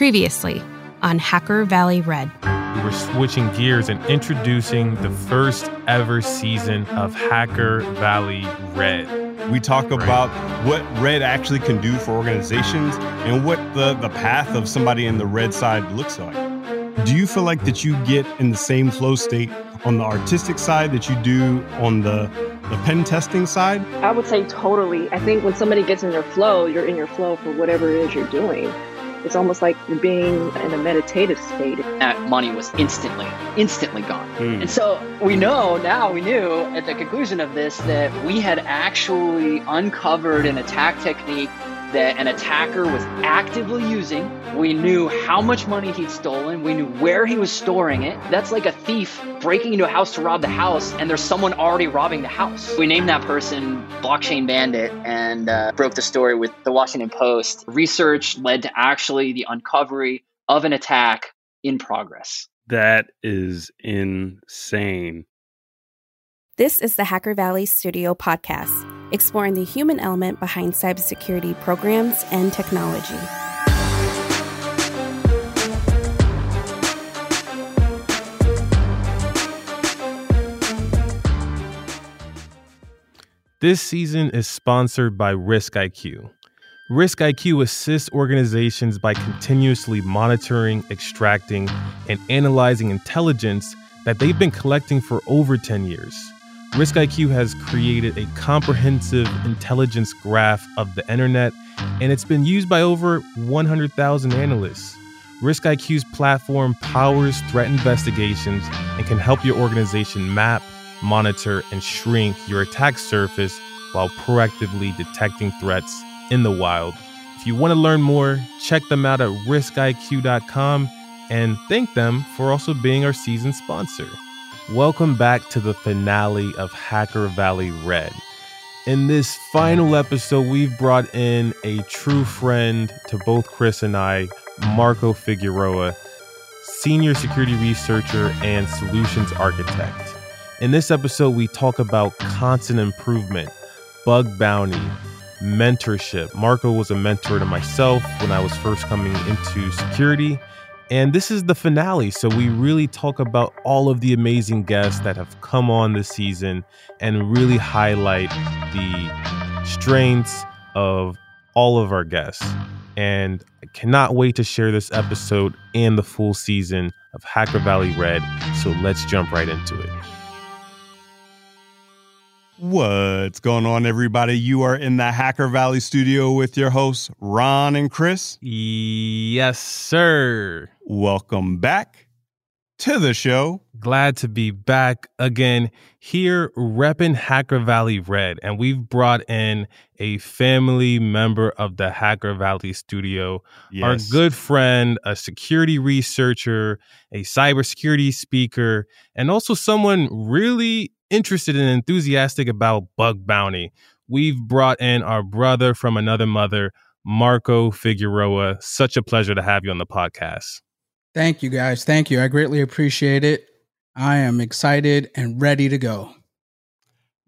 Previously on Hacker Valley Red. We were switching gears and introducing the first ever season of Hacker Valley Red. We talk about what red actually can do for organizations and what the, the path of somebody in the red side looks like. Do you feel like that you get in the same flow state on the artistic side that you do on the, the pen testing side? I would say totally. I think when somebody gets in their flow, you're in your flow for whatever it is you're doing. It's almost like you're being in a meditative state. That money was instantly, instantly gone. Mm. And so we know now, we knew at the conclusion of this that we had actually uncovered an attack technique that an attacker was actively using. We knew how much money he'd stolen. We knew where he was storing it. That's like a thief breaking into a house to rob the house, and there's someone already robbing the house. We named that person Blockchain Bandit and uh, broke the story with the Washington Post. Research led to actually the uncovery of an attack in progress. That is insane. This is the Hacker Valley Studio podcast, exploring the human element behind cybersecurity programs and technology. This season is sponsored by Risk IQ. Risk IQ assists organizations by continuously monitoring, extracting, and analyzing intelligence that they've been collecting for over 10 years. Risk IQ has created a comprehensive intelligence graph of the internet, and it's been used by over 100,000 analysts. Risk IQ's platform powers threat investigations and can help your organization map, monitor, and shrink your attack surface while proactively detecting threats in the wild. If you want to learn more, check them out at riskiq.com and thank them for also being our season sponsor. Welcome back to the finale of Hacker Valley Red. In this final episode, we've brought in a true friend to both Chris and I, Marco Figueroa, senior security researcher and solutions architect. In this episode, we talk about constant improvement, bug bounty, mentorship. Marco was a mentor to myself when I was first coming into security. And this is the finale. So we really talk about all of the amazing guests that have come on this season and really highlight the strengths of all of our guests. And I cannot wait to share this episode and the full season of Hacker Valley Red. So let's jump right into it. What's going on, everybody? You are in the Hacker Valley studio with your hosts, Ron and Chris. Yes, sir. Welcome back to the show. Glad to be back again here repping Hacker Valley Red. And we've brought in a family member of the Hacker Valley studio, our good friend, a security researcher, a cybersecurity speaker, and also someone really interested and enthusiastic about bug bounty. We've brought in our brother from another mother, Marco Figueroa. Such a pleasure to have you on the podcast. Thank you guys. Thank you. I greatly appreciate it. I am excited and ready to go.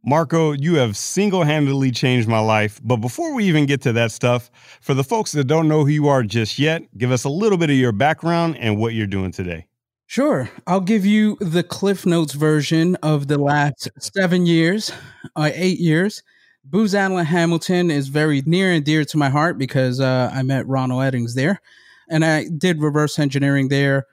Marco, you have single handedly changed my life. But before we even get to that stuff, for the folks that don't know who you are just yet, give us a little bit of your background and what you're doing today. Sure. I'll give you the Cliff Notes version of the last seven years, uh, eight years. Booz Allen Hamilton is very near and dear to my heart because uh, I met Ronald Eddings there. And I did reverse engineering there,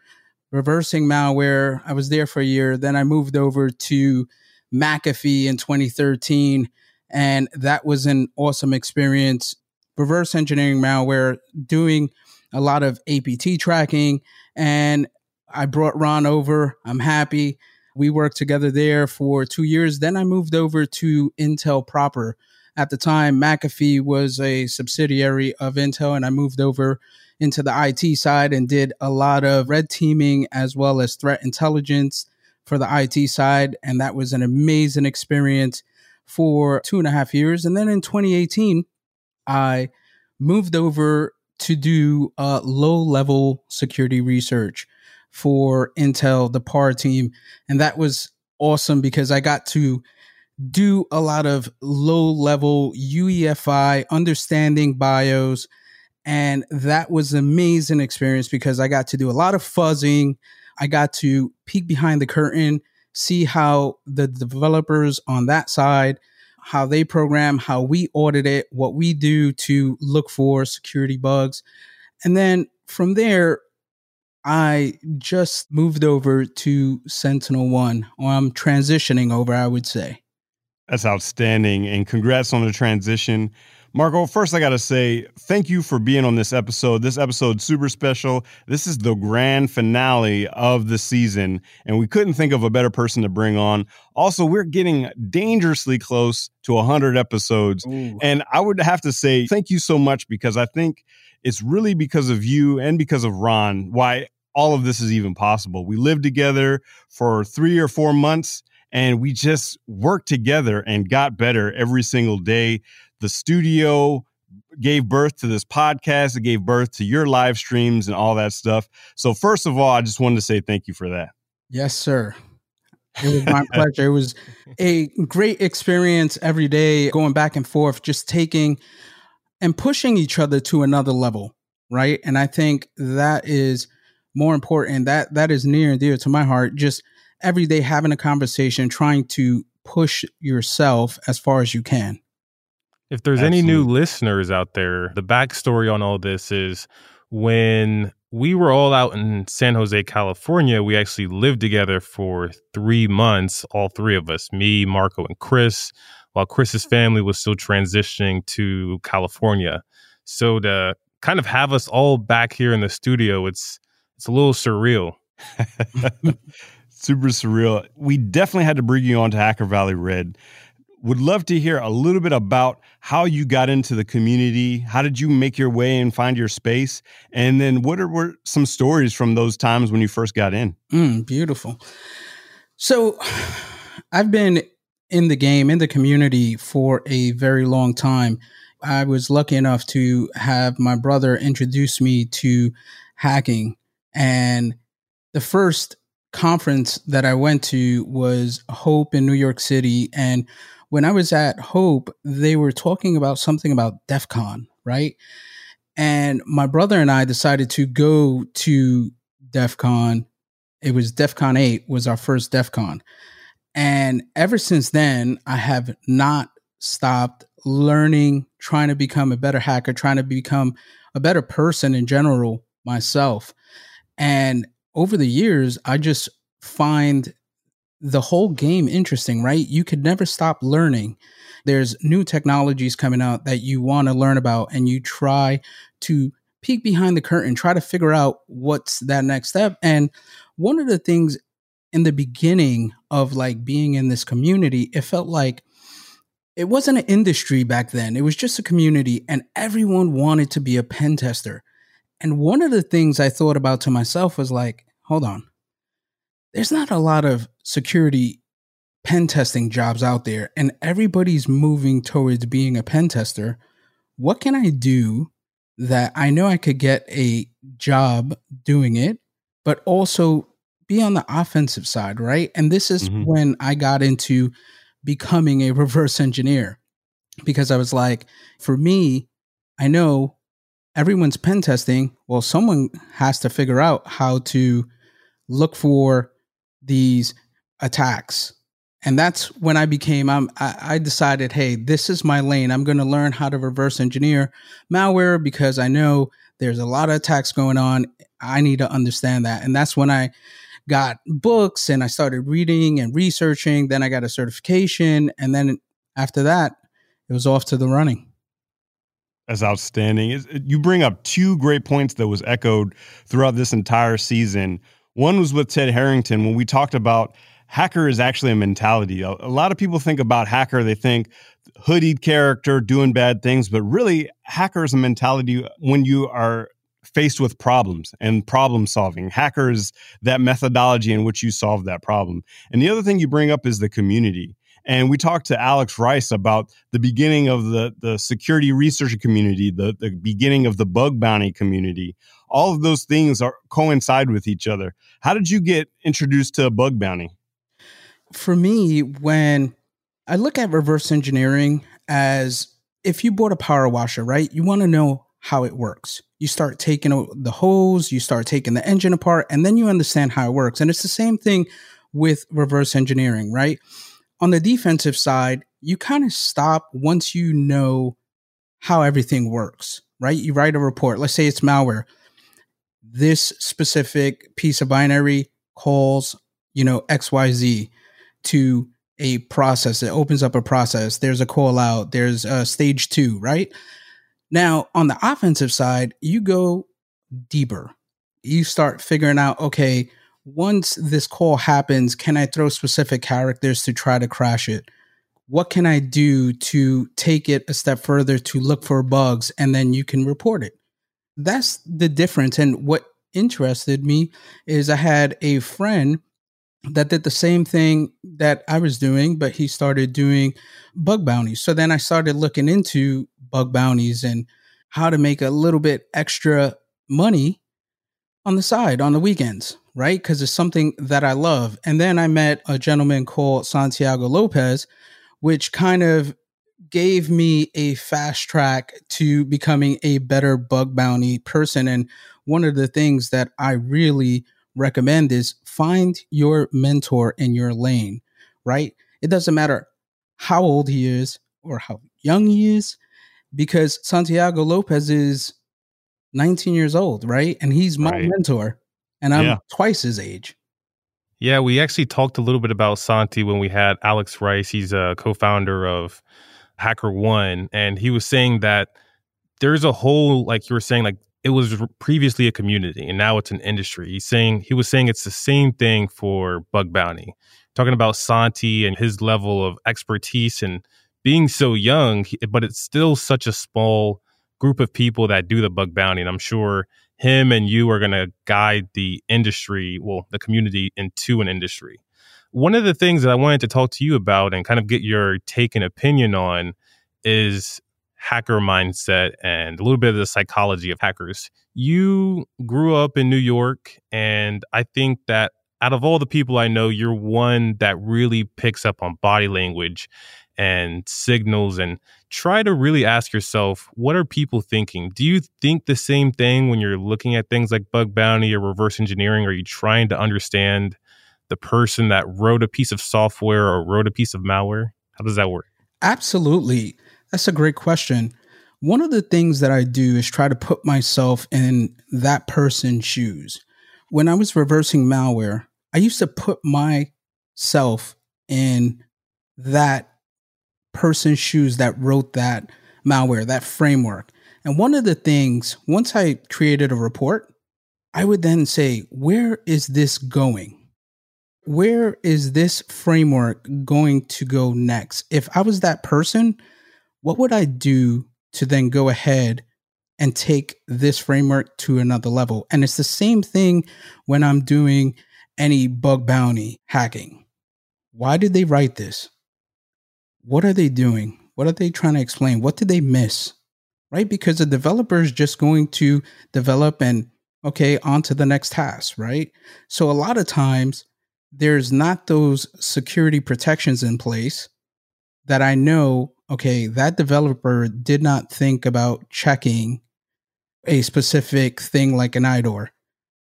reversing malware. I was there for a year. Then I moved over to McAfee in 2013. And that was an awesome experience. Reverse engineering malware, doing a lot of APT tracking. And I brought Ron over. I'm happy. We worked together there for two years. Then I moved over to Intel proper. At the time, McAfee was a subsidiary of Intel, and I moved over into the IT side and did a lot of red teaming as well as threat intelligence for the IT side. And that was an amazing experience for two and a half years. And then in 2018, I moved over to do uh, low level security research for Intel, the PAR team. And that was awesome because I got to do a lot of low level UEFI, understanding BIOS, And that was an amazing experience because I got to do a lot of fuzzing. I got to peek behind the curtain, see how the developers on that side, how they program, how we audit it, what we do to look for security bugs. And then from there, I just moved over to Sentinel One, or I'm transitioning over, I would say. That's outstanding. And congrats on the transition. Marco, first I got to say thank you for being on this episode. This episode's super special. This is the grand finale of the season, and we couldn't think of a better person to bring on. Also, we're getting dangerously close to 100 episodes. Ooh. And I would have to say thank you so much because I think it's really because of you and because of Ron why all of this is even possible. We lived together for three or four months and we just worked together and got better every single day. The studio gave birth to this podcast, it gave birth to your live streams and all that stuff. So, first of all, I just wanted to say thank you for that. Yes, sir. It was my pleasure. It was a great experience every day, going back and forth, just taking and pushing each other to another level, right? And I think that is more important. That that is near and dear to my heart. Just every day having a conversation, trying to push yourself as far as you can. If there's Absolutely. any new listeners out there, the backstory on all this is when we were all out in San Jose, California, we actually lived together for three months, all three of us, me, Marco, and Chris while Chris's family was still transitioning to California. So to kind of have us all back here in the studio, it's it's a little surreal. Super surreal. We definitely had to bring you on to Hacker Valley Red. Would love to hear a little bit about how you got into the community. How did you make your way and find your space? And then what are, were some stories from those times when you first got in? Mm, beautiful. So I've been in the game, in the community for a very long time. I was lucky enough to have my brother introduce me to hacking. And the first conference that I went to was Hope in New York City. And when I was at Hope, they were talking about something about DEF CON, right? And my brother and I decided to go to DEF CON. It was DEF CON 8 was our first DEF CON. And ever since then, I have not stopped learning, trying to become a better hacker, trying to become a better person in general myself. And over the years, I just find the whole game interesting, right? You could never stop learning. There's new technologies coming out that you want to learn about, and you try to peek behind the curtain, try to figure out what's that next step. And one of the things in the beginning of like being in this community, it felt like it wasn't an industry back then. It was just a community and everyone wanted to be a pen tester. And one of the things I thought about to myself was like, hold on. There's not a lot of security pen testing jobs out there and everybody's moving towards being a pen tester. What can I do that I know I could get a job doing it, but also be on the offensive side, right? And this is mm-hmm. when I got into becoming a reverse engineer because I was like, for me, I know everyone's pen testing. Well, someone has to figure out how to look for these attacks. And that's when I became, I'm, I, I decided, hey, this is my lane. I'm going to learn how to reverse engineer malware because I know there's a lot of attacks going on. I need to understand that. And that's when I got books and I started reading and researching. Then I got a certification. And then after that, it was off to the running. That's outstanding. You bring up two great points that was echoed throughout this entire season. One was with Ted Harrington when we talked about hacker is actually a mentality. A, lot of people think about hacker, they think hoodied character doing bad things, but really, hacker is a mentality when you are faced with problems and problem solving. Hackers, that methodology in which you solve that problem. And the other thing you bring up is the community. And we talked to Alex Rice about the beginning of the, the security research community, the, the beginning of the bug bounty community. All of those things are coincide with each other. How did you get introduced to bug bounty? For me, when I look at reverse engineering as if you bought a power washer, right? You want to know how it works. You start taking the hose, you start taking the engine apart, and then you understand how it works. And it's the same thing with reverse engineering, right? On the defensive side, you kind of stop once you know how everything works, right? You write a report. Let's say it's malware. This specific piece of binary calls, you know, XYZ to a process. It opens up a process. There's a call out. There's a stage two, right? Now, on the offensive side, you go deeper. You start figuring out, okay, once this call happens, can I throw specific characters to try to crash it? What can I do to take it a step further to look for bugs and then you can report it? That's the difference. And what interested me is I had a friend that did the same thing that I was doing, but he started doing bug bounties. So then I started looking into bug bounties and how to make a little bit extra money on the side on the weekends, right? Because it's something that I love. And then I met a gentleman called Santiago Lopez, which kind of gave me a fast track to becoming a better bug bounty person. And one of the things that I really recommend is find your mentor in your lane, right? It doesn't matter how old he is or how young he is, because Santiago Lopez is 19 years old, right? And he's my right. mentor, and I'm yeah. twice his age. Yeah, we actually talked a little bit about Santi when we had Alex Rice. He's a co founder of HackerOne, and he was saying that there's a whole, like you were saying, like it was previously a community and now it's an industry. He's saying, he was saying it's the same thing for Bug Bounty. Talking about Santi and his level of expertise and being so young, but it's still such a small group of people that do the bug bounty. And I'm sure him and you are going to guide the industry, well, the community into an industry. One of the things that I wanted to talk to you about and kind of get your take and opinion on is hacker mindset and a little bit of the psychology of hackers. You grew up in New York, and I think that out of all the people I know, you're one that really picks up on body language and signals and try to really ask yourself what are people thinking? Do you think the same thing when you're looking at things like bug bounty or reverse engineering? Are you trying to understand the person that wrote a piece of software or wrote a piece of malware? How does that work? Absolutely. That's a great question. One of the things that i do is try to put myself in that person's shoes. When i was reversing malware i used to put myself in that person's shoes that wrote that malware, that framework. And one of the things, once I created a report, I would then say, where is this going? Where is this framework going to go next? If I was that person, what would I do to then go ahead and take this framework to another level? And it's the same thing when I'm doing any bug bounty hacking. Why did they write this? What are they doing? What are they trying to explain? What did they miss? Right? Because the developer is just going to develop and okay, on to the next task, right? So a lot of times there's not those security protections in place that I know, okay, that developer did not think about checking a specific thing like an IDOR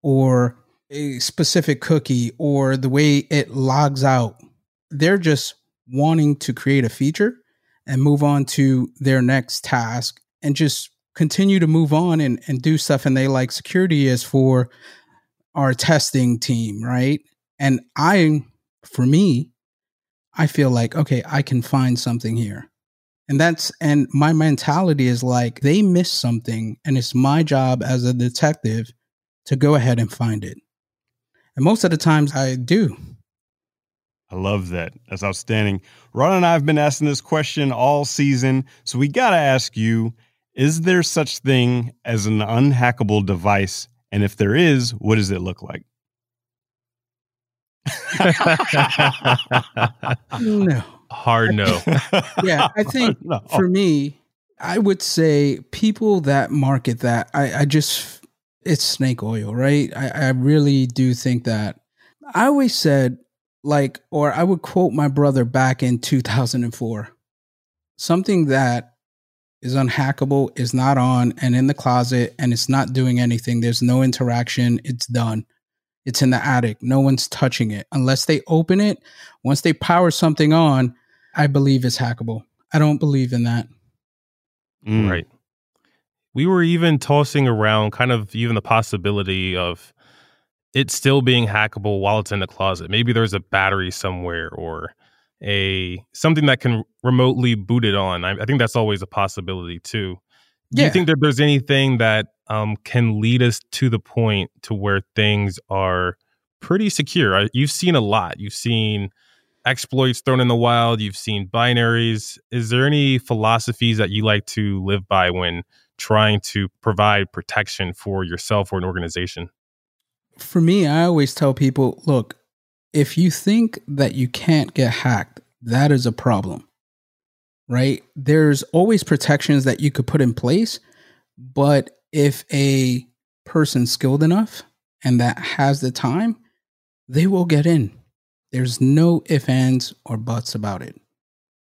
or a specific cookie or the way it logs out. They're just wanting to create a feature and move on to their next task and just continue to move on and, and do stuff. And they like security is for our testing team, right? And I, for me, I feel like, okay, I can find something here. And that's, and my mentality is like, they missed something, and it's my job as a detective to go ahead and find it. And most of the times I do. I love that. That's outstanding. Ron and I have been asking this question all season, so we got to ask you is there such thing as an unhackable device? And if there is, what does it look like? no. Hard no. yeah, I think no. for me, I would say people that market that, I, I just, it's snake oil, right? I, I really do think that. I always said like, or I would quote my brother back in 2004 something that is unhackable, is not on, and in the closet, and it's not doing anything. There's no interaction. It's done. It's in the attic. No one's touching it unless they open it. Once they power something on, I believe it's hackable. I don't believe in that. Mm. Right. We were even tossing around kind of even the possibility of it still being hackable while it's in the closet. Maybe there's a battery somewhere or a something that can remotely boot it on. I, I think that's always a possibility too. Do Yeah. you think that there's anything that um, can lead us to the point to where things are pretty secure? I, you've seen a lot. You've seen exploits thrown in the wild. You've seen binaries. Is there any philosophies that you like to live by when trying to provide protection for yourself or an organization? For me, I always tell people look, if you think that you can't get hacked, that is a problem, right? There's always protections that you could put in place. But if a person skilled enough and that has the time, they will get in. There's no ifs, ands, or buts about it.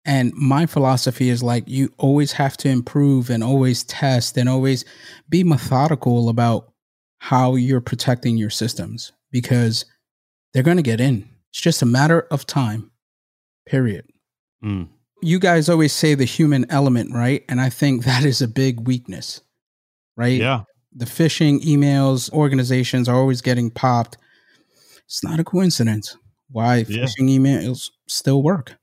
And my philosophy is like you always have to improve and always test and always be methodical about how you're protecting your systems because they're going to get in. It's just a matter of time, period. Mm. You guys always say the human element, right? And I think that is a big weakness, right? Yeah. The phishing emails, organizations are always getting popped. It's not a coincidence why Yeah. phishing emails still work.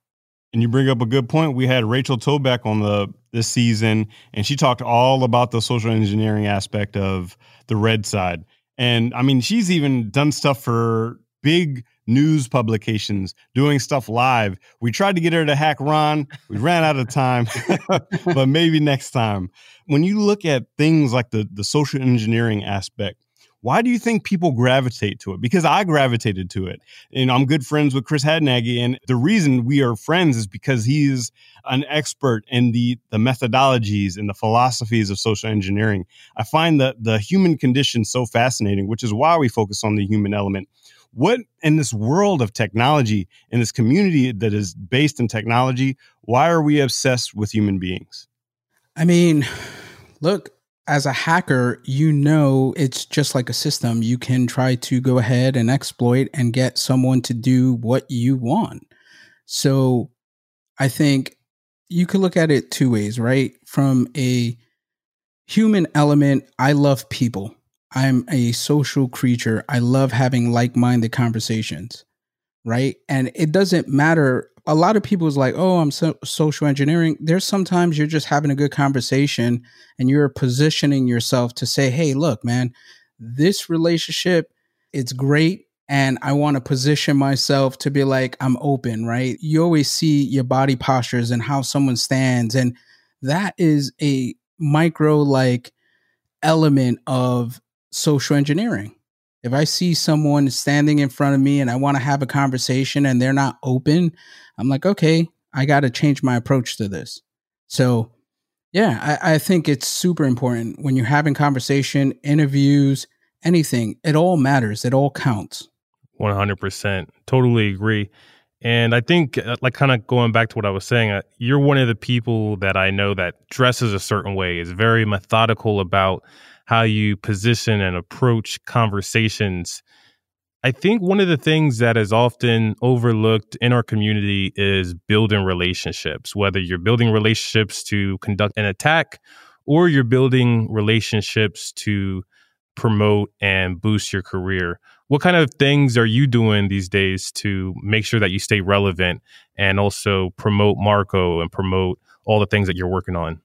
And you bring up a good point. We had Rachel Toback on the this season, and she talked all about the social engineering aspect of the red side. And I mean, she's even done stuff for big news publications, doing stuff live. We tried to get her to hack Ron. We ran out of time, but maybe next time. When you look at things like the the social engineering aspect, why do you think people gravitate to it? Because I gravitated to it. And I'm good friends with Chris Hadnagy. And the reason we are friends is because he's an expert in the, the methodologies and the philosophies of social engineering. I find the, the human condition so fascinating, which is why we focus on the human element. What in this world of technology, in this community that is based in technology, why are we obsessed with human beings? I mean, look, as a hacker, you know it's just like a system. You can try to go ahead and exploit and get someone to do what you want. So I think you could look at it two ways, right? From a human element, I love people. I'm a social creature. I love having like minded conversations, right? And it doesn't matter. A lot of people is like, oh, I'm so- social engineering. There's sometimes you're just having a good conversation and you're positioning yourself to say, hey, look, man, this relationship, it's great. And I want to position myself to be like, I'm open, right? You always see your body postures and how someone stands. And that is a micro like element of social engineering. If I see someone standing in front of me and I want to have a conversation and they're not open, I'm like, okay, I got to change my approach to this. So, yeah, I, I think it's super important when you're having conversation, interviews, anything. It all matters. It all counts. 100%. Totally agree. And I think, uh, like, kind of going back to what I was saying, uh, you're one of the people that I know that dresses a certain way, is very methodical about how you position and approach conversations. I think one of the things that is often overlooked in our community is building relationships, whether you're building relationships to conduct an attack or you're building relationships to promote and boost your career. What kind of things are you doing these days to make sure that you stay relevant and also promote Marco and promote all the things that you're working on?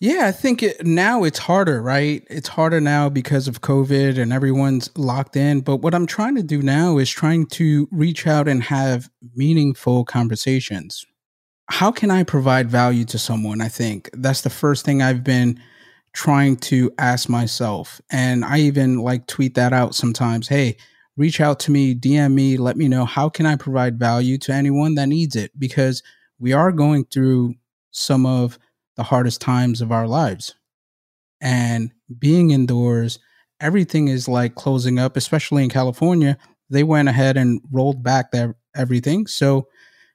Yeah, I think it, now it's harder, right? It's harder now because of COVID and everyone's locked in. But what I'm trying to do now is trying to reach out and have meaningful conversations. How can I provide value to someone? I think that's the first thing I've been trying to ask myself. And I even like tweet that out sometimes. Hey, reach out to me, DM me, let me know how can I provide value to anyone that needs it because we are going through some of the hardest times of our lives. And being indoors, everything is like closing up, especially in California. They went ahead and rolled back their everything. So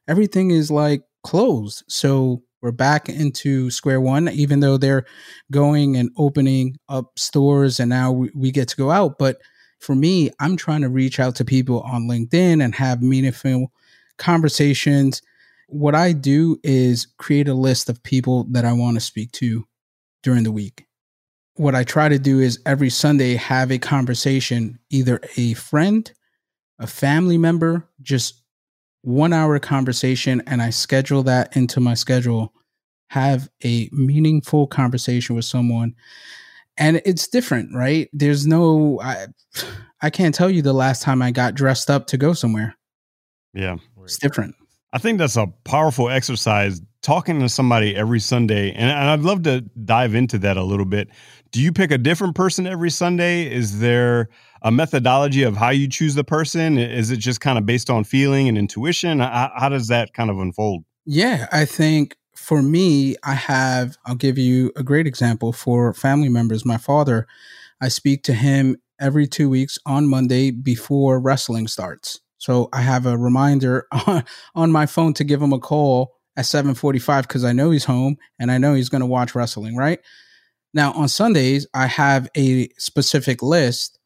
everything is like closed. So We're back into square one, even though they're going and opening up stores and now we, we get to go out. But for me, I'm trying to reach out to people on LinkedIn and have meaningful conversations. What I do is create a list of people that I want to speak to during the week. What I try to do is every Sunday have a conversation, either a friend, a family member, just one hour conversation, and I schedule that into my schedule. Have a meaningful conversation with someone. And it's different, right? There's no, I, I can't tell you the last time I got dressed up to go somewhere. Yeah. It's different. I think that's a powerful exercise talking to somebody every Sunday. And, I'd love to dive into that a little bit. Do you pick a different person every Sunday? Is there a methodology of how you choose the person? Is it just kind of based on feeling and intuition? How, how does that kind of unfold? Yeah, I think for me, I have, I'll give you a great example for family members. My father, I speak to him every two weeks on Monday before wrestling starts. So I have a reminder on, on my phone to give him a call at 7:45 because I know he's home and I know he's going to watch wrestling, right? Now on Sundays, I have a specific list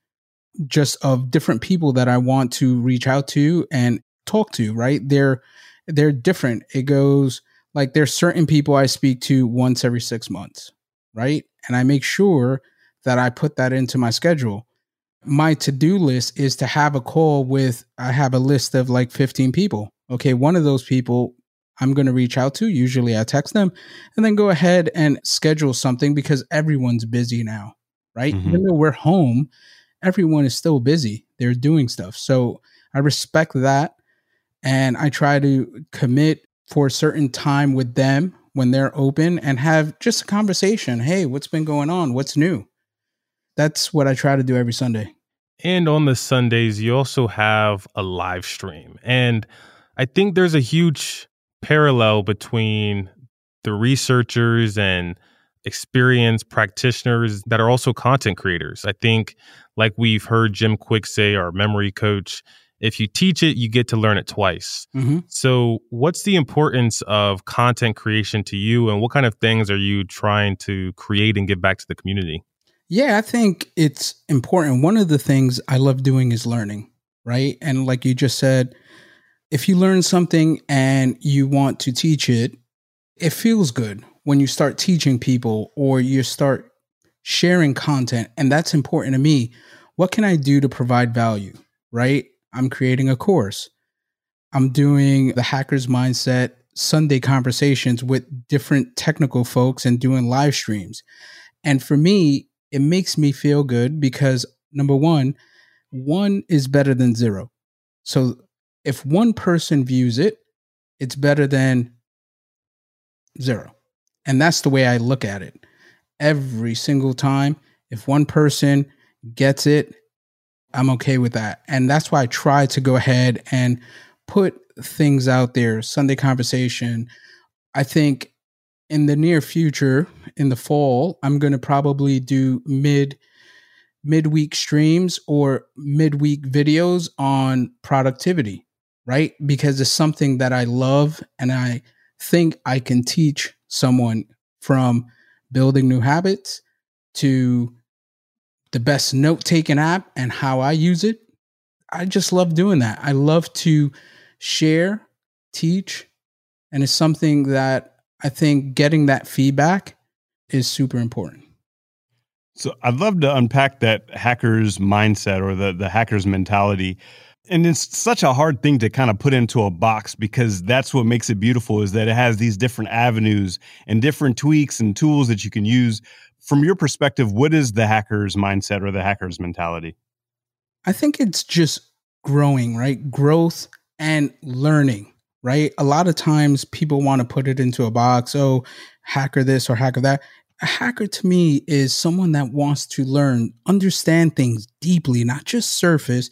just of different people that I want to reach out to and talk to, right? They're they're different. It goes like there's certain people I speak to once every 6 months, right? And I make sure that I put that into my schedule my to-do list is to have a call with I have a list of like 15 people. Okay, one of those people I'm going to reach out to, usually I text them and then go ahead and schedule something because everyone's busy now, right? Mm-hmm. Even though we're home, everyone is still busy. They're doing stuff. So I respect that and I try to commit for a certain time with them when they're open and have just a conversation. Hey, what's been going on? What's new? That's what I try to do every Sunday. And on the Sundays, you also have a live stream. And I think there's a huge parallel between the researchers and experienced practitioners that are also content creators. I think, like we've heard Jim Kwik say, our memory coach, if you teach it, you get to learn it twice. Mm-hmm. So, what's the importance of content creation to you, and what kind of things are you trying to create and give back to the community? Yeah, I think it's important. One of the things I love doing is learning, right? And like you just said, if you learn something and you want to teach it, it feels good when you start teaching people or you start sharing content. And that's important to me. What can I do to provide value, right? I'm creating a course. I'm doing the Hackers Mindset Sunday conversations with different technical folks and doing live streams. And for me, it makes me feel good because number one, one is better than zero. So if one person views it, it's better than zero. And that's the way I look at it. Every single time, if one person gets it, I'm okay with that. And that's why I try to go ahead and put things out there. Sunday conversation. I think in the near future, in the fall, I'm going to probably do mid midweek streams or midweek videos on productivity, right? Because it's something that I love and I think I can teach someone from building new habits to the best note taking app and how I use it. I just love doing that. I love to share, teach, and it's something that I think getting that feedback is super important. So I'd love to unpack that hacker's mindset or the the hacker's mentality. And it's such a hard thing to kind of put into a box because that's what makes it beautiful is that it has these different avenues and different tweaks and tools that you can use. From your perspective, what is the hacker's mindset or the hacker's mentality? I think it's just growing, right? Growth and learning right? A lot of times people want to put it into a box, oh, hacker this or hacker that. A hacker to me is someone that wants to learn, understand things deeply, not just surface,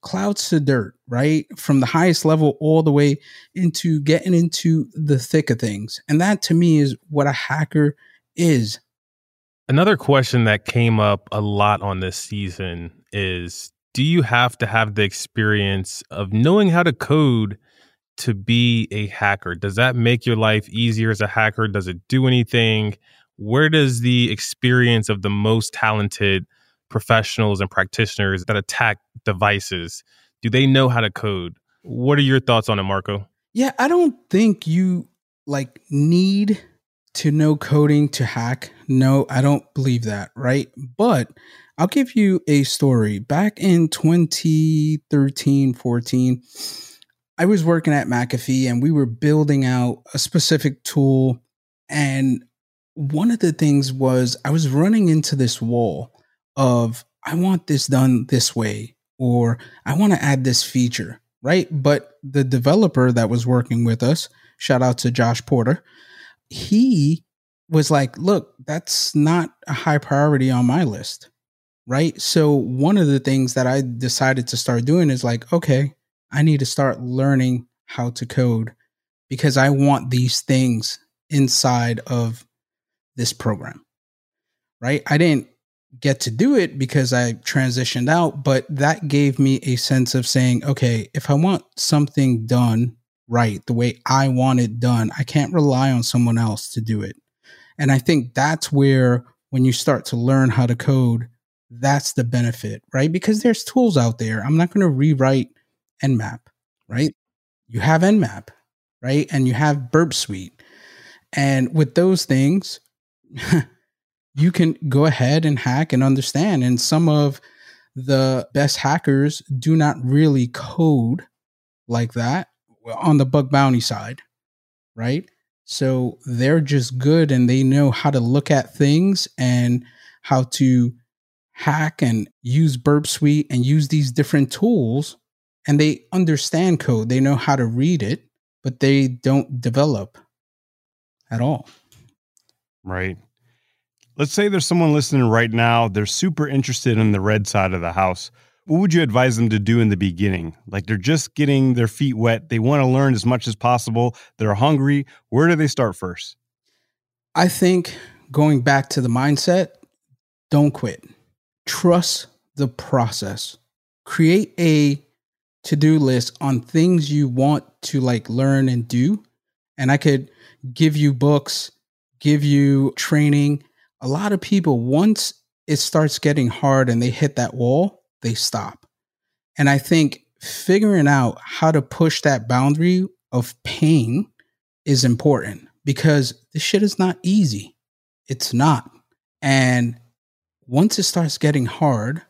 clouds to dirt, right? From the highest level all the way into getting into the thick of things. And that to me is what a hacker is. Another question that came up a lot on this season is do you have to have the experience of knowing how to code to be a hacker? Does that make your life easier as a hacker? Does it do anything? Where does the experience of the most talented professionals and practitioners that attack devices do they know how to code? What are your thoughts on it, Marco? Yeah, I don't think you like need to know coding to hack. No, I don't believe that, right? But I'll give you a story. Back in 2013, 14, I was working at McAfee and we were building out a specific tool. And one of the things was I was running into this wall of, I want this done this way, or I want to add this feature, right? But the developer that was working with us, shout out to Josh Porter, he was like, look, that's not a high priority on my list, right? So one of the things that I decided to start doing is like, okay, I need to start learning how to code because I want these things inside of this program. Right? I didn't get to do it because I transitioned out, but that gave me a sense of saying, okay, if I want something done right, the way I want it done, I can't rely on someone else to do it. And I think that's where when you start to learn how to code, that's the benefit, right? Because there's tools out there. I'm not going to rewrite Nmap, right? You have Nmap, right? And you have Burp Suite. And with those things, you can go ahead and hack and understand. And some of the best hackers do not really code like that on the bug bounty side, right? So they're just good and they know how to look at things and how to hack and use Burp Suite and use these different tools and they understand code. They know how to read it, but they don't develop at all. Right. Let's say there's someone listening right now, they're super interested in the red side of the house. What would you advise them to do in the beginning? Like they're just getting their feet wet, they want to learn as much as possible, they're hungry. Where do they start first? I think going back to the mindset, don't quit. Trust the process. Create a to-do list on things you want to like learn and do. And i could give you books give you training. A lot of people once it starts getting hard and they hit that wall they stop. And i think figuring out how to push that boundary of pain is important because this shit is not easy. It's not. And once it starts getting hard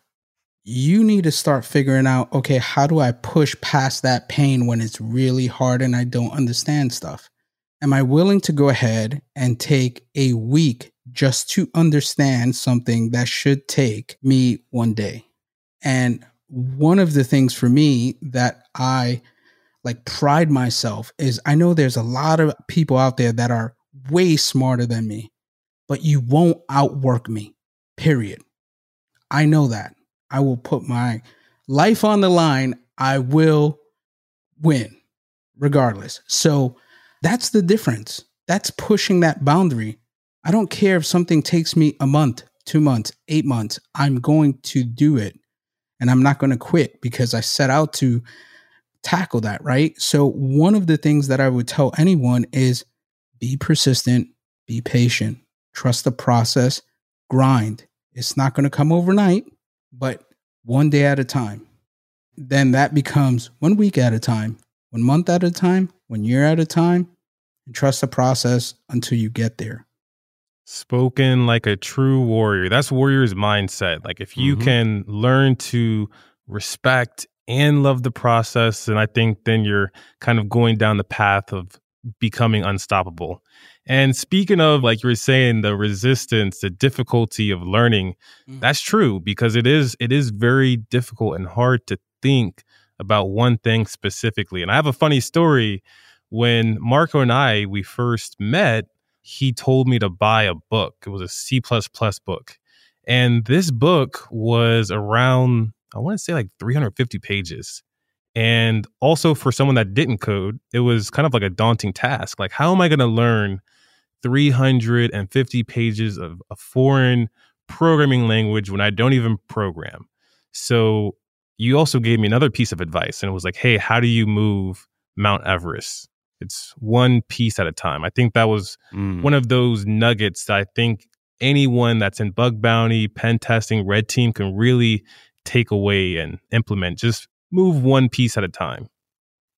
you need to start figuring out okay, how do I push past that pain when it's really hard and I don't understand stuff? Am I willing to go ahead and take a week just to understand something that should take me one day? And one of the things for me that I like pride myself is I know there's a lot of people out there that are way smarter than me, but you won't outwork me, period. I know that. I will put my life on the line. I will win regardless. So that's the difference. That's pushing that boundary. I don't care if something takes me a month, two months, eight months. I'm going to do it. And I'm not going to quit because I set out to tackle that, right? So, one of the things that I would tell anyone is be persistent, be patient, trust the process, grind. It's not going to come overnight but one day at a time. Then that becomes one week at a time, one month at a time, one year at a time, and trust the process until you get there. Spoken like a true warrior. That's warrior's mindset. Like if you mm-hmm. can learn to respect and love the process, and I think then you're kind of going down the path of becoming unstoppable. And speaking of, like you were saying, the resistance, the difficulty of learning, mm-hmm. that's true because it is it is very difficult and hard to think about one thing specifically. And I have a funny story. When Marco and I we first met, he told me to buy a book. It was a C book. And this book was around, I want to say like 350 pages. And also for someone that didn't code, it was kind of like a daunting task. Like, how am I going to learn 350 pages of a foreign programming language when I don't even program. So you also gave me another piece of advice and it was like, hey, how do you move Mount Everest. It's one piece at a time. I think that was Mm. one of those nuggets that I think anyone that's in bug bounty, pen testing, red team can really take away and implement. Just move one piece at a time.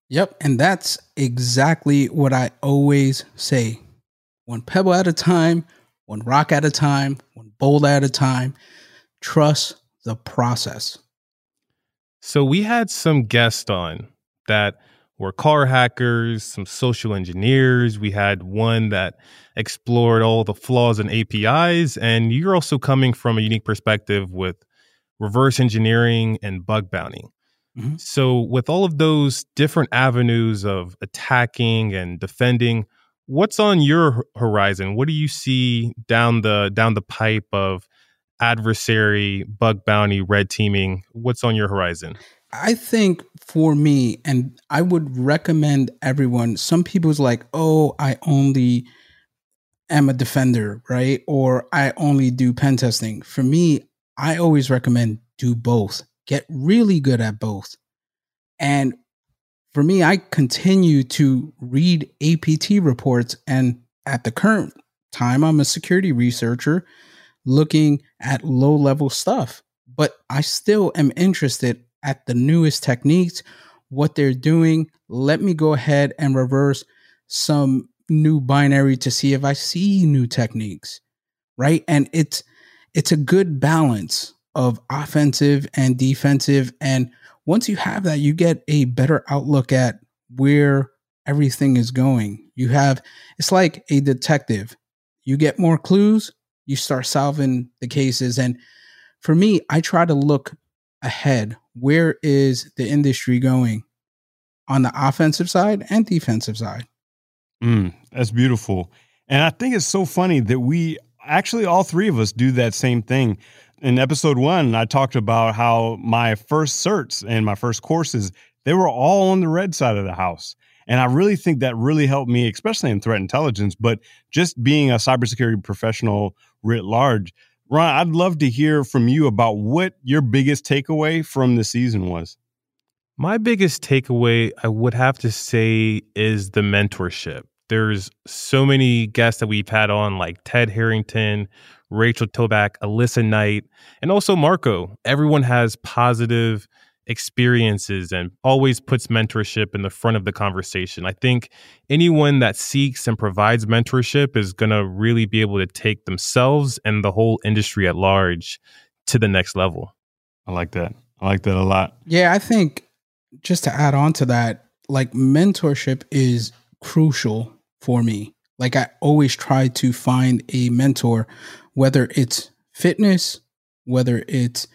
Yep. And that's exactly what I always say one pebble at a time, one rock at a time, one boulder at a time. Trust the process. So we had some guests on that were car hackers, some social engineers. We had one that explored all the flaws in APIs. And you're also coming from a unique perspective with reverse engineering and bug bounty. Mhm. So, with all of those different avenues of attacking and defending, what's on your horizon? What do you see down the down the pipe of adversary, bug bounty, red teaming? What's on your horizon? I think for me, and I would recommend everyone, some people's like, oh, I only am a defender, right? Or I only do pen testing. For me, I always recommend do both. Get really good at both. And for me, I continue to read APT reports. And at the current time, I'm a security researcher looking at low level stuff. But I still am interested at the newest techniques, what they're doing. Let me go ahead and reverse some new binary to see if I see new techniques, right? And it's it's a good balance of offensive and defensive and once you have that you get a better outlook at where everything is going. You have it's like a detective. You get more clues, you start solving the cases and for me, I try to look ahead. Where is the industry going on the offensive side and defensive side? Mm, that's beautiful. And I think it's so funny that we actually, all three of us do that same thing. In episode one, I talked about how my first certs and my first courses, they were all on the red side of the house. And I really think that really helped me, especially in threat intelligence, but just being a cybersecurity professional writ large. Ron, I'd love to hear from you about what your biggest takeaway from the season was. My biggest takeaway, I would have to say, is the mentorship. There's so many guests that we've had on, like Ted Harrington, Rachel Toback, Alissa Knight, and also Marco. Everyone has positive experiences and always puts mentorship in the front of the conversation. I think anyone that seeks and provides mentorship is going to really be able to take themselves and the whole industry at large to the next level. I like that. I like that a lot. Yeah, I think just to add on to that, like mentorship is crucial for me. Like I always try to find a mentor, whether it's fitness, whether it's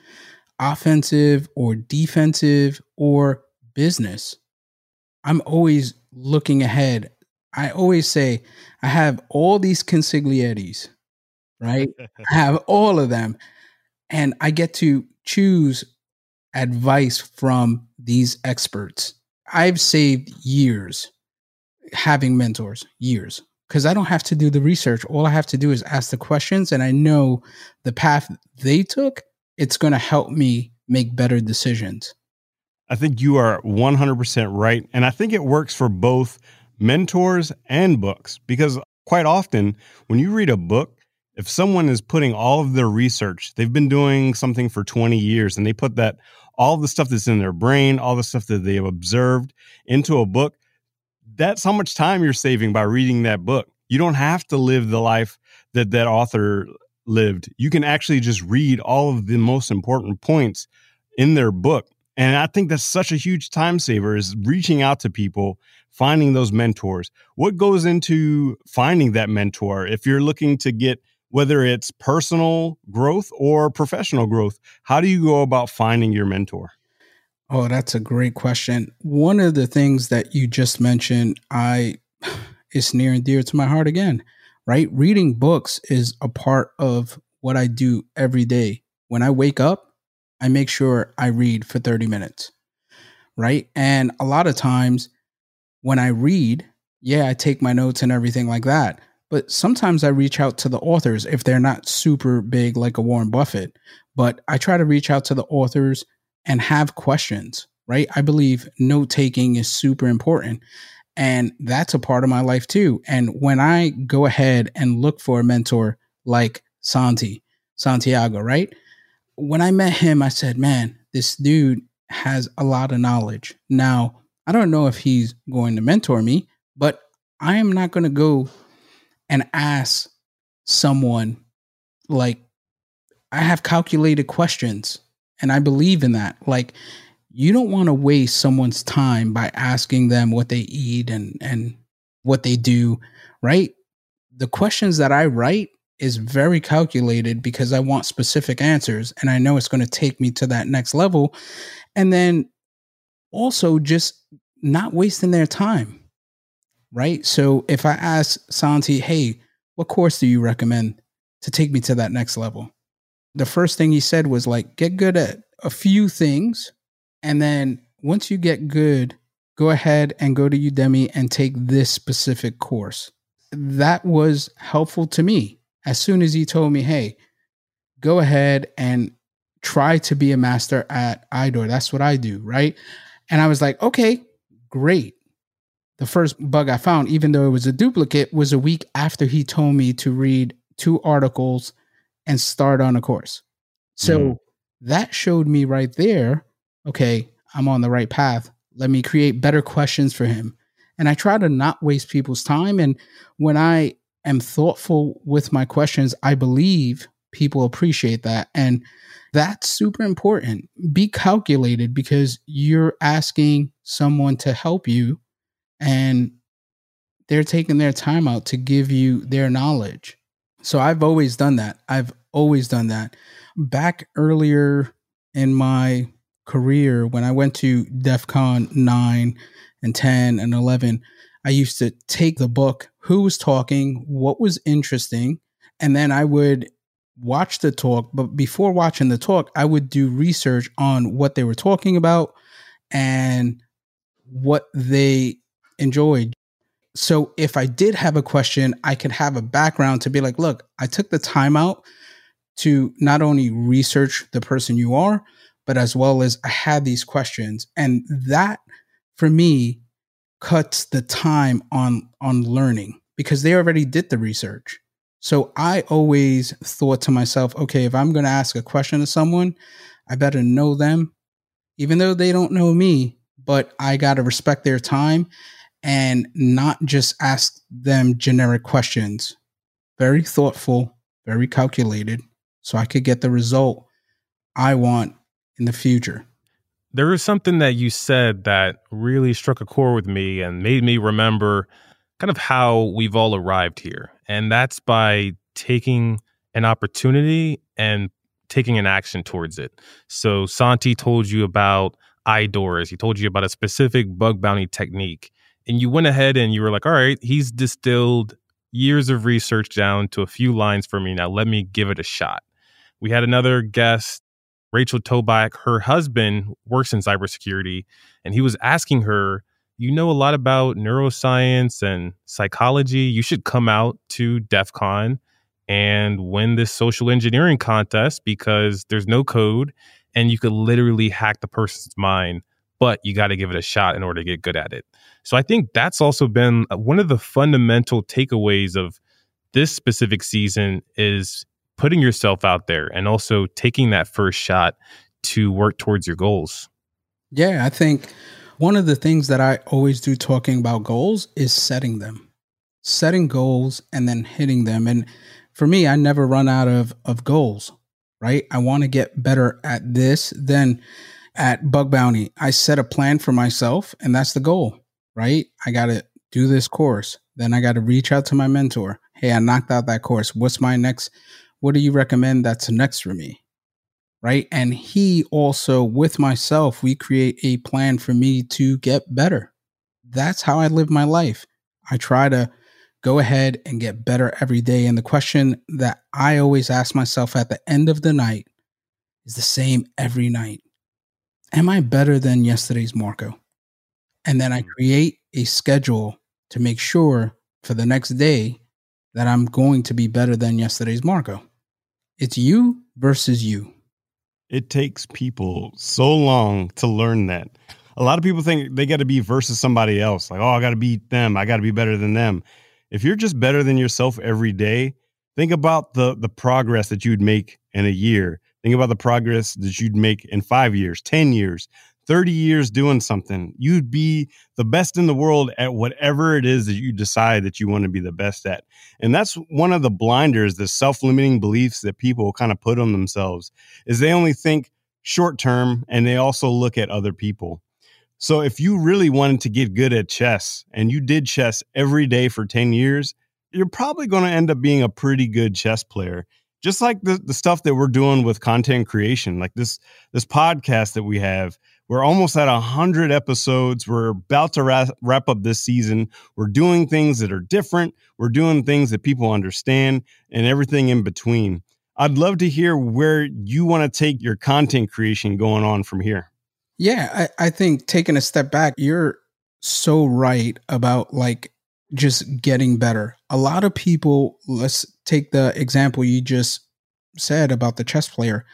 offensive or defensive or business. I'm always looking ahead. I always say I have all these consigliettes, right? I have all of them. And I get to choose advice from these experts. I've saved years having mentors, years, because I don't have to do the research. All I have to do is ask the questions, and I know the path they took, it's going to help me make better decisions. I think you are 100% right. And I think it works for both mentors and books because quite often when you read a book, if someone is putting all of their research, they've been doing something for 20 years and they put that, all the stuff that's in their brain, all the stuff that they have observed into a book, that's how much time you're saving by reading that book. You don't have to live the life that that author lived. You can actually just read all of the most important points in their book. And I think that's such a huge time saver is reaching out to people, finding those mentors. What goes into finding that mentor if you're looking to get whether it's personal growth or professional growth? How do you go about finding your mentor? Oh, that's a great question. One of the things that you just mentioned, I is near and dear to my heart again, right? Reading books is a part of what I do every day. When I wake up, I make sure I read for 30 minutes, right? And a lot of times when I read, yeah, I take my notes and everything like that. But sometimes I reach out to the authors if they're not super big like a Warren Buffett. But I try to reach out to the authors and have questions. right? I believe note taking is super important. And that's a part of my life too. And when I go ahead and look for a mentor like Santi, Santiago, right? When I met him, I said, man, this dude has a lot of knowledge. Now, I don't know if he's going to mentor me, but I am not going to go and ask someone like I have calculated questions and I believe in that. Like you don't want to waste someone's time by asking them what they eat and and what they do, right? The questions that I write is very calculated because I want specific answers and I know it's going to take me to that next level. And then also just not wasting their time. Right? So if I ask Santi, "Hey, what course do you recommend to take me to that next level?" The first thing he said was like, "Get good at a few things and then once you get good, go ahead and go to Udemy and take this specific course. That was helpful to me. As soon as he told me, hey, go ahead and try to be a master at IDOR. That's what I do, right? And I was like, okay, great. The first bug I found, even though it was a duplicate, was a week after he told me to read two articles and start on a course. So mm. that showed me right there okay, I'm on the right path. Let me create better questions for him. And I try to not waste people's time. And when I am thoughtful with my questions, I believe people appreciate that. And that's super important. Be calculated because you're asking someone to help you and they're taking their time out to give you their knowledge. So I've always done that. I've always done that. Back earlier in my career, when I went to DEF CON 9 and 10 and 11, I used to take the book, who was talking, what was interesting, and then I would watch the talk. But before watching the talk, I would do research on what they were talking about and what they enjoyed. So if I did have a question, I could have a background to be like, look, I took the time out to not only research the person you are, but as well as I had these questions. And that for me cuts the time on on learning because they already did the research. So I always thought to myself, okay, if I'm going to ask a question to someone, I better know them even though they don't know me, but I got to respect their time and not just ask them generic questions. Very thoughtful, very calculated so I could get the result I want in the future. There was something that you said that really struck a chord with me and made me remember kind of how we've all arrived here. And that's by taking an opportunity and taking an action towards it. So Santi told you about IDORs. He told you about a specific bug bounty technique. And you went ahead and you were like, all right, he's distilled years of research down to a few lines for me. Now let me give it a shot. We had another guest Rachel Toback, her husband works in cybersecurity, and he was asking her, You know a lot about neuroscience and psychology. You should come out to DEF CON and win this social engineering contest because there's no code and you could literally hack the person's mind, but you got to give it a shot in order to get good at it. So I think that's also been uh, one of the fundamental takeaways of this specific season is putting yourself out there and also taking that first shot to work towards your goals. Yeah, I think one of the things that I always do talking about goals is setting them. Setting goals and then hitting them. And for me, I never run out of of goals, right? I want to get better at this Then at Bug Bounty. I set a plan for myself and that's the goal, right? I got to do this course. Then I got to reach out to my mentor. Hey, I knocked out that course. What's my next what do you recommend that's next for me? Right. And he also, with myself, we create a plan for me to get better. That's how I live my life. I try to go ahead and get better every day. And the question that I always ask myself at the end of the night is the same every night Am I better than yesterday's Marco? And then I hmm. create a schedule to make sure for the next day that I'm going to be better than yesterday's Marco. It's you versus you. It takes people so long to learn that. A lot of people think they got to be versus somebody else. Like, oh, I got to beat them. I got to be better than them. If you're just better than yourself every day, think about the the progress that you'd make in a year. Think about the progress that you'd make in 5 years, 10 years, 30 years doing something, you'd be the best in the world at whatever it is that you decide that you want to be the best at. And that's one of the blinders, the self-limiting beliefs that people kind of put on themselves is they only think short term and they also look at other people. So if you really wanted to get good at chess and you did chess every day for 10 years, you're probably going to end up being a pretty good chess player just like the, the stuff that we're doing with content creation like this this podcast that we have we're almost at 100 episodes. We're about to wrap, wrap up this season. We're doing things that are different. We're doing things that people understand and everything in between. I'd love to hear where you want to take your content creation going on from here. Yeah, I, I think taking a step back, you're so right about like just getting better. A lot of people, let's take the example you just said about the chess player.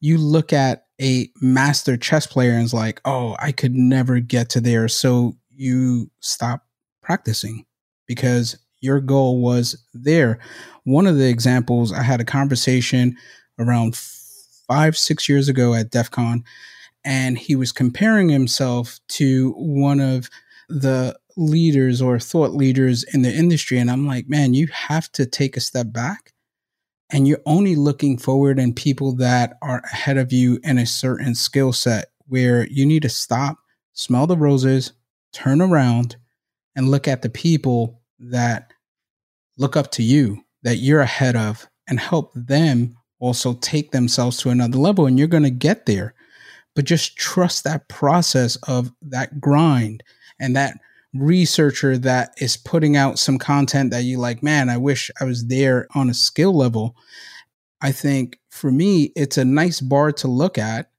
You look at a master chess player and is like, oh, I could never get to there. So you stop practicing because your goal was there. One of the examples, I had a conversation around five, six years ago at DEF CON, and he was comparing himself to one of the leaders or thought leaders in the industry. And I'm like, man, you have to take a step back and you're only looking forward and people that are ahead of you in a certain skill set where you need to stop, smell the roses, turn around, and look at the people that look up to you, that you're ahead of, and help them also take themselves to another level. And you're going to get there. But just trust that process of that grind and that researcher that is putting out some content that you like, man, I wish I was there on a skill level. I think for me, it's a nice bar to look at.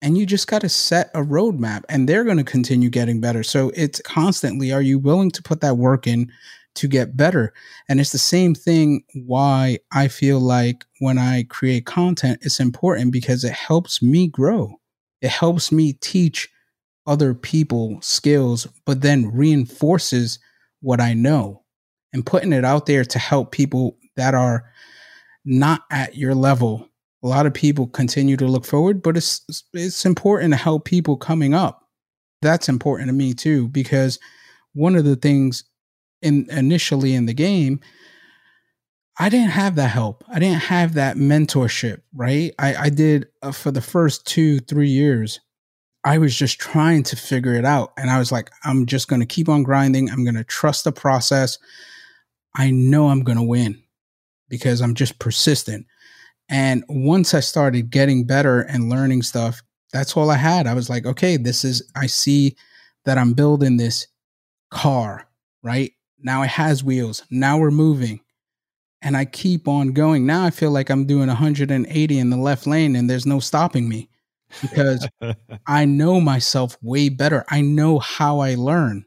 And you just got to set a roadmap and they're going to continue getting better. So it's constantly, are you willing to put that work in to get better? And it's the same thing why I feel like when I create content, it's important because it helps me grow. It helps me teach other people skills, but then reinforces what I know and putting it out there to help people that are not at your level. A lot of people continue to look forward, but it's it's important to help people coming up. That's important to me too because one of the things in initially in the game I didn't have that help. I didn't have that mentorship, right? I, I did uh, for the first two, three years. I was just trying to figure it out. And I was like, I'm just going to keep on grinding. I'm going to trust the process. I know I'm going to win because I'm just persistent. And once I started getting better and learning stuff, that's all I had. I was like, okay, this is, I see that I'm building this car, right? Now it has wheels. Now we're moving. And I keep on going. Now I feel like I'm doing 180 in the left lane and there's no stopping me because I know myself way better. I know how I learn.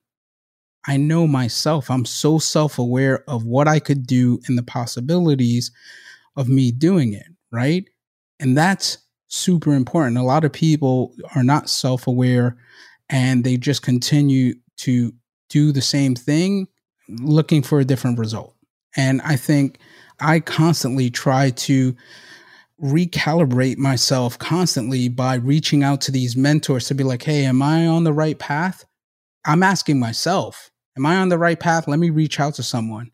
I know myself. I'm so self aware of what I could do and the possibilities of me doing it, right? And that's super important. A lot of people are not self aware and they just continue to do the same thing looking for a different result. And I think I constantly try to recalibrate myself constantly by reaching out to these mentors to be like, hey, am I on the right path? I'm asking myself, am I on the right path? Let me reach out to someone.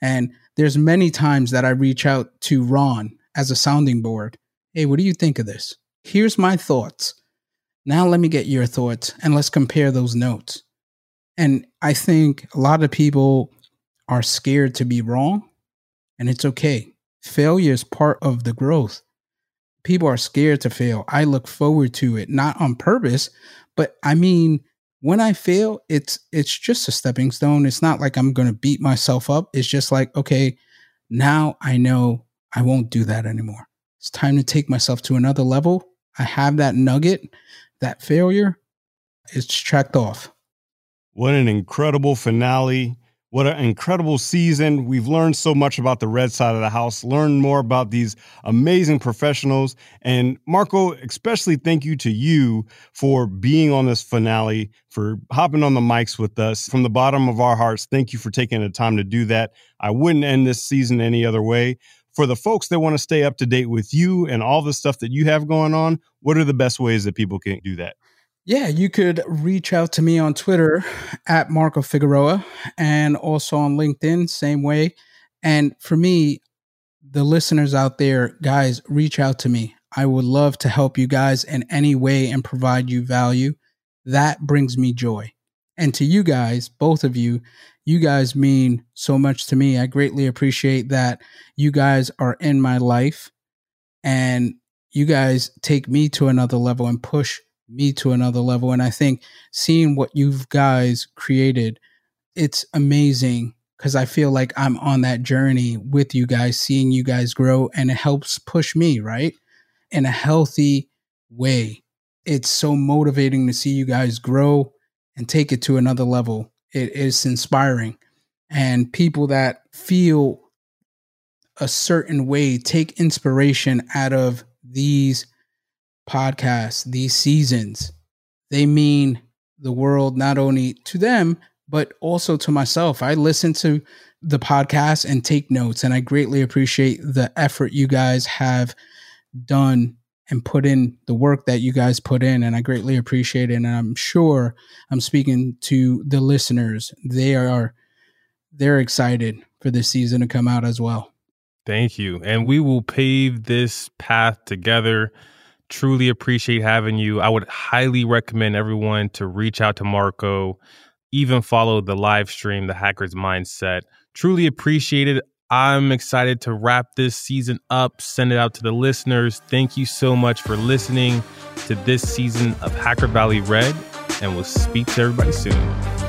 And there's many times that I reach out to Ron as a sounding board. Hey, what do you think of this? Here's my thoughts. Now let me get your thoughts and let's compare those notes. And I think a lot of people are scared to be wrong, and it's okay. Failure is part of the growth people are scared to fail. I look forward to it, not on purpose, but I mean, when I fail, it's it's just a stepping stone. It's not like I'm going to beat myself up. It's just like, okay, now I know I won't do that anymore. It's time to take myself to another level. I have that nugget, that failure, it's checked off. What an incredible finale. What an incredible season. We've learned so much about the red side of the house, learned more about these amazing professionals. And Marco, especially thank you to you for being on this finale, for hopping on the mics with us. From the bottom of our hearts, thank you for taking the time to do that. I wouldn't end this season any other way. For the folks that want to stay up to date with you and all the stuff that you have going on, what are the best ways that people can do that? Yeah, you could reach out to me on Twitter at Marco Figueroa and also on LinkedIn, same way. And for me, the listeners out there, guys, reach out to me. I would love to help you guys in any way and provide you value. That brings me joy. And to you guys, both of you, you guys mean so much to me. I greatly appreciate that you guys are in my life and you guys take me to another level and push me to another level. And I think seeing what you guys created, it's amazing because I feel like I'm on that journey with you guys, seeing you guys grow, and it helps push me, right? In a healthy way. It's so motivating to see you guys grow and take it to another level. It is inspiring. And people that feel a certain way take inspiration out of these podcasts, these seasons, they mean the world not only to them, but also to myself. I listen to the podcast and take notes, and I greatly appreciate the effort you guys have done and put in the work that you guys put in. And I greatly appreciate it. And I'm sure I'm speaking to the listeners. They are they're excited for this season to come out as well. Thank you. And we will pave this path together truly appreciate having you. I would highly recommend everyone to reach out to Marco, even follow the live stream, The Hacker's Mindset. Truly appreciate it. I'm excited to wrap this season up, send it out to the listeners. Thank you so much for listening to this season of Hacker Valley Red, and we'll speak to everybody soon.